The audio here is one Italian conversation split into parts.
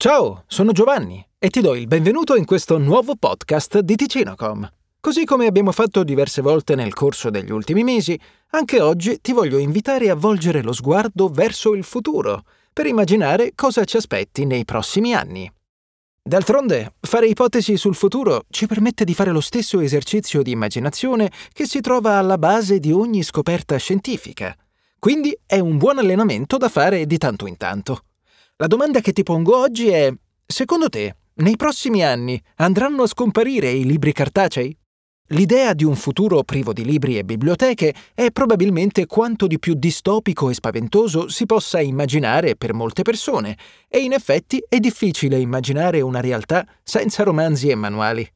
Ciao, sono Giovanni e ti do il benvenuto in questo nuovo podcast di Ticinocom. Così come abbiamo fatto diverse volte nel corso degli ultimi mesi, anche oggi ti voglio invitare a volgere lo sguardo verso il futuro, per immaginare cosa ci aspetti nei prossimi anni. D'altronde, fare ipotesi sul futuro ci permette di fare lo stesso esercizio di immaginazione che si trova alla base di ogni scoperta scientifica. Quindi è un buon allenamento da fare di tanto in tanto. La domanda che ti pongo oggi è, secondo te, nei prossimi anni andranno a scomparire i libri cartacei? L'idea di un futuro privo di libri e biblioteche è probabilmente quanto di più distopico e spaventoso si possa immaginare per molte persone, e in effetti è difficile immaginare una realtà senza romanzi e manuali.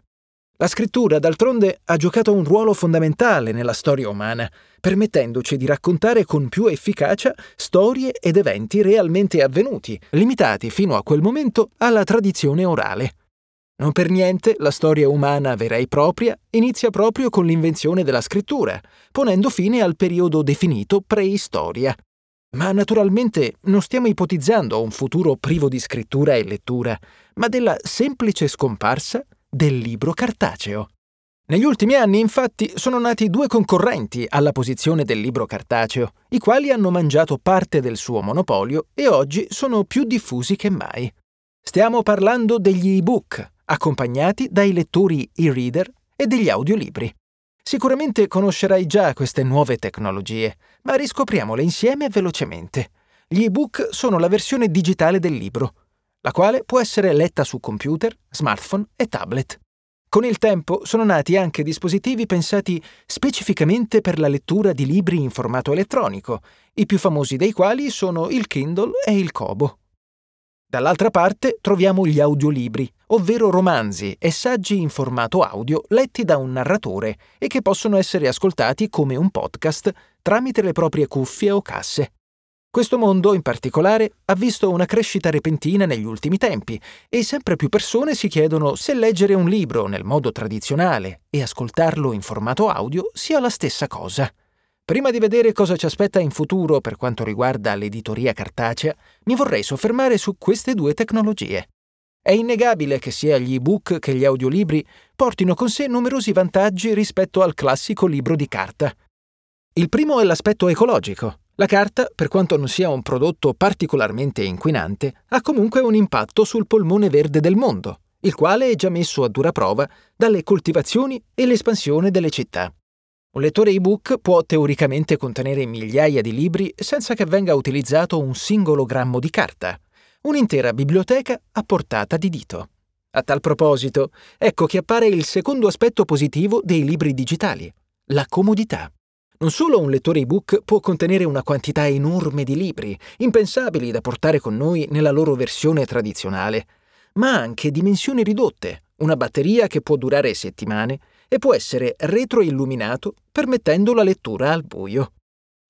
La scrittura, d'altronde, ha giocato un ruolo fondamentale nella storia umana, permettendoci di raccontare con più efficacia storie ed eventi realmente avvenuti, limitati fino a quel momento alla tradizione orale. Non per niente la storia umana vera e propria inizia proprio con l'invenzione della scrittura, ponendo fine al periodo definito preistoria. Ma naturalmente non stiamo ipotizzando un futuro privo di scrittura e lettura, ma della semplice scomparsa del libro cartaceo. Negli ultimi anni, infatti, sono nati due concorrenti alla posizione del libro cartaceo, i quali hanno mangiato parte del suo monopolio e oggi sono più diffusi che mai. Stiamo parlando degli ebook, accompagnati dai lettori e-reader e degli audiolibri. Sicuramente conoscerai già queste nuove tecnologie, ma riscopriamole insieme velocemente. Gli ebook sono la versione digitale del libro, la quale può essere letta su computer, smartphone e tablet. Con il tempo sono nati anche dispositivi pensati specificamente per la lettura di libri in formato elettronico, i più famosi dei quali sono il Kindle e il Kobo. Dall'altra parte troviamo gli audiolibri, ovvero romanzi e saggi in formato audio letti da un narratore e che possono essere ascoltati come un podcast tramite le proprie cuffie o casse. Questo mondo, in particolare, ha visto una crescita repentina negli ultimi tempi e sempre più persone si chiedono se leggere un libro nel modo tradizionale e ascoltarlo in formato audio sia la stessa cosa. Prima di vedere cosa ci aspetta in futuro per quanto riguarda l'editoria cartacea, mi vorrei soffermare su queste due tecnologie. È innegabile che sia gli ebook che gli audiolibri portino con sé numerosi vantaggi rispetto al classico libro di carta. Il primo è l'aspetto ecologico. La carta, per quanto non sia un prodotto particolarmente inquinante, ha comunque un impatto sul polmone verde del mondo, il quale è già messo a dura prova dalle coltivazioni e l'espansione delle città. Un lettore ebook può teoricamente contenere migliaia di libri senza che venga utilizzato un singolo grammo di carta, un'intera biblioteca a portata di dito. A tal proposito, ecco che appare il secondo aspetto positivo dei libri digitali, la comodità. Non solo un lettore ebook può contenere una quantità enorme di libri, impensabili da portare con noi nella loro versione tradizionale, ma anche dimensioni ridotte, una batteria che può durare settimane e può essere retroilluminato permettendo la lettura al buio.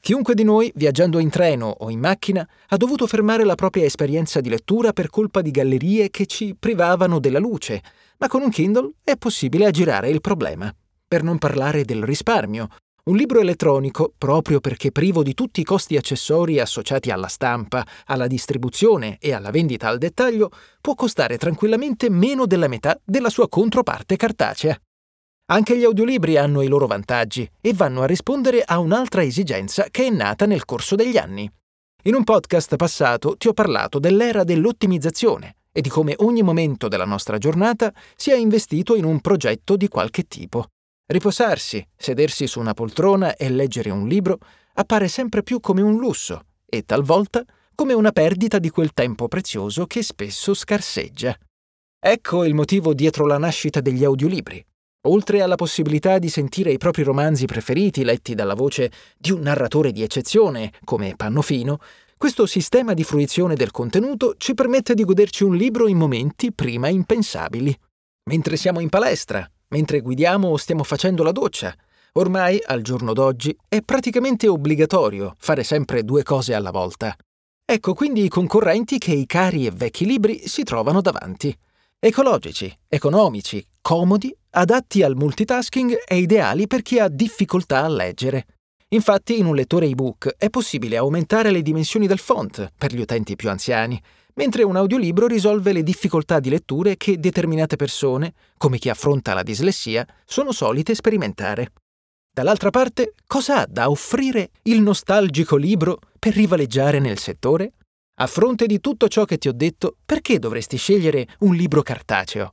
Chiunque di noi, viaggiando in treno o in macchina, ha dovuto fermare la propria esperienza di lettura per colpa di gallerie che ci privavano della luce, ma con un Kindle è possibile aggirare il problema. Per non parlare del risparmio, un libro elettronico, proprio perché privo di tutti i costi accessori associati alla stampa, alla distribuzione e alla vendita al dettaglio, può costare tranquillamente meno della metà della sua controparte cartacea. Anche gli audiolibri hanno i loro vantaggi e vanno a rispondere a un'altra esigenza che è nata nel corso degli anni. In un podcast passato ti ho parlato dell'era dell'ottimizzazione e di come ogni momento della nostra giornata sia investito in un progetto di qualche tipo. Riposarsi, sedersi su una poltrona e leggere un libro appare sempre più come un lusso e talvolta come una perdita di quel tempo prezioso che spesso scarseggia. Ecco il motivo dietro la nascita degli audiolibri. Oltre alla possibilità di sentire i propri romanzi preferiti letti dalla voce di un narratore di eccezione, come Pannofino, questo sistema di fruizione del contenuto ci permette di goderci un libro in momenti prima impensabili. Mentre siamo in palestra, mentre guidiamo o stiamo facendo la doccia. Ormai, al giorno d'oggi, è praticamente obbligatorio fare sempre due cose alla volta. Ecco quindi i concorrenti che i cari e vecchi libri si trovano davanti. Ecologici, economici, comodi, adatti al multitasking e ideali per chi ha difficoltà a leggere. Infatti, in un lettore ebook è possibile aumentare le dimensioni del font per gli utenti più anziani, mentre un audiolibro risolve le difficoltà di letture che determinate persone, come chi affronta la dislessia, sono solite sperimentare. Dall'altra parte, cosa ha da offrire il nostalgico libro per rivaleggiare nel settore? A fronte di tutto ciò che ti ho detto, perché dovresti scegliere un libro cartaceo?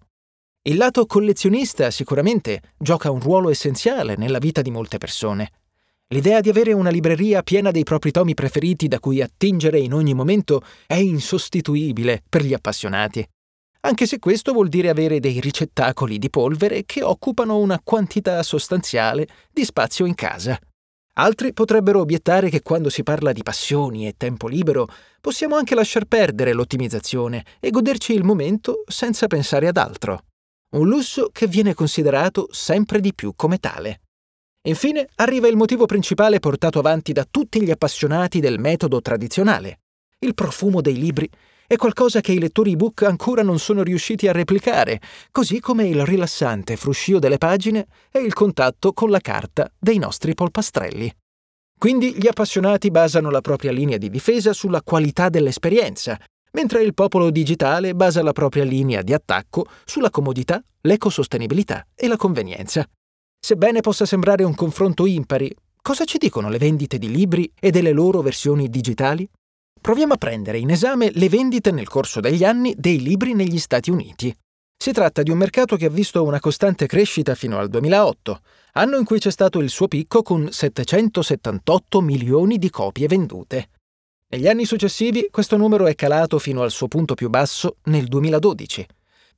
Il lato collezionista sicuramente gioca un ruolo essenziale nella vita di molte persone. L'idea di avere una libreria piena dei propri tomi preferiti da cui attingere in ogni momento è insostituibile per gli appassionati, anche se questo vuol dire avere dei ricettacoli di polvere che occupano una quantità sostanziale di spazio in casa. Altri potrebbero obiettare che quando si parla di passioni e tempo libero possiamo anche lasciar perdere l'ottimizzazione e goderci il momento senza pensare ad altro. Un lusso che viene considerato sempre di più come tale. Infine arriva il motivo principale portato avanti da tutti gli appassionati del metodo tradizionale. Il profumo dei libri è qualcosa che i lettori ebook ancora non sono riusciti a replicare, così come il rilassante fruscio delle pagine e il contatto con la carta dei nostri polpastrelli. Quindi gli appassionati basano la propria linea di difesa sulla qualità dell'esperienza, mentre il popolo digitale basa la propria linea di attacco sulla comodità, l'ecosostenibilità e la convenienza. Sebbene possa sembrare un confronto impari, cosa ci dicono le vendite di libri e delle loro versioni digitali? Proviamo a prendere in esame le vendite nel corso degli anni dei libri negli Stati Uniti. Si tratta di un mercato che ha visto una costante crescita fino al 2008, anno in cui c'è stato il suo picco con 778 milioni di copie vendute. Negli anni successivi questo numero è calato fino al suo punto più basso nel 2012.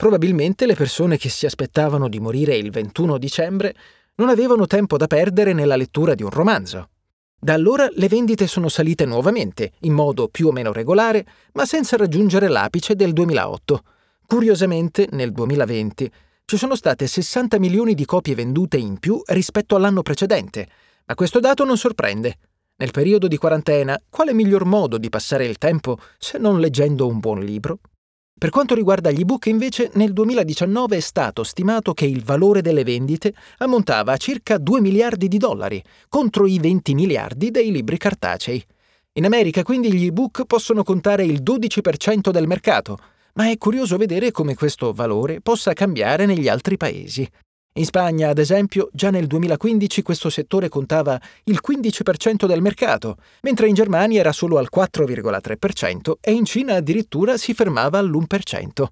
Probabilmente le persone che si aspettavano di morire il 21 dicembre non avevano tempo da perdere nella lettura di un romanzo. Da allora le vendite sono salite nuovamente, in modo più o meno regolare, ma senza raggiungere l'apice del 2008. Curiosamente, nel 2020 ci sono state 60 milioni di copie vendute in più rispetto all'anno precedente, ma questo dato non sorprende. Nel periodo di quarantena, quale miglior modo di passare il tempo se non leggendo un buon libro? Per quanto riguarda gli ebook, invece, nel 2019 è stato stimato che il valore delle vendite ammontava a circa 2 miliardi di dollari, contro i 20 miliardi dei libri cartacei. In America, quindi, gli ebook possono contare il 12% del mercato, ma è curioso vedere come questo valore possa cambiare negli altri paesi. In Spagna, ad esempio, già nel 2015 questo settore contava il 15% del mercato, mentre in Germania era solo al 4,3% e in Cina addirittura si fermava all'1%.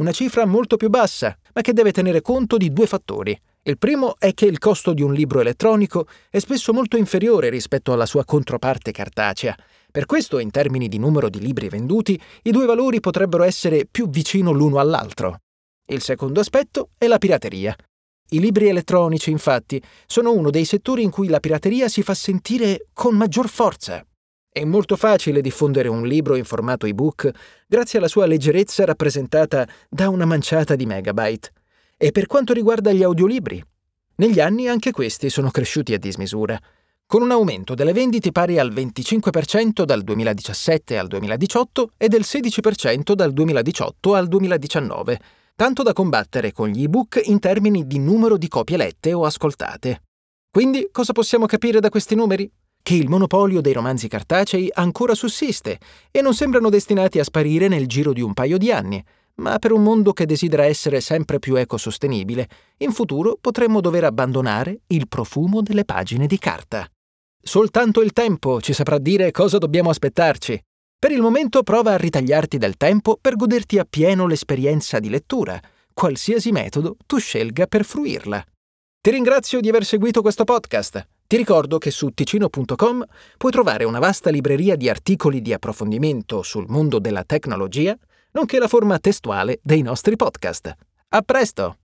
Una cifra molto più bassa, ma che deve tenere conto di due fattori. Il primo è che il costo di un libro elettronico è spesso molto inferiore rispetto alla sua controparte cartacea. Per questo, in termini di numero di libri venduti, i due valori potrebbero essere più vicino l'uno all'altro. Il secondo aspetto è la pirateria. I libri elettronici, infatti, sono uno dei settori in cui la pirateria si fa sentire con maggior forza. È molto facile diffondere un libro in formato ebook grazie alla sua leggerezza rappresentata da una manciata di megabyte. E per quanto riguarda gli audiolibri? Negli anni anche questi sono cresciuti a dismisura, con un aumento delle vendite pari al 25% dal 2017 al 2018 e del 16% dal 2018 al 2019 tanto da combattere con gli ebook in termini di numero di copie lette o ascoltate. Quindi cosa possiamo capire da questi numeri? Che il monopolio dei romanzi cartacei ancora sussiste e non sembrano destinati a sparire nel giro di un paio di anni, ma per un mondo che desidera essere sempre più ecosostenibile, in futuro potremmo dover abbandonare il profumo delle pagine di carta. Soltanto il tempo ci saprà dire cosa dobbiamo aspettarci. Per il momento prova a ritagliarti del tempo per goderti appieno l'esperienza di lettura, qualsiasi metodo tu scelga per fruirla. Ti ringrazio di aver seguito questo podcast. Ti ricordo che su ticino.com puoi trovare una vasta libreria di articoli di approfondimento sul mondo della tecnologia, nonché la forma testuale dei nostri podcast. A presto!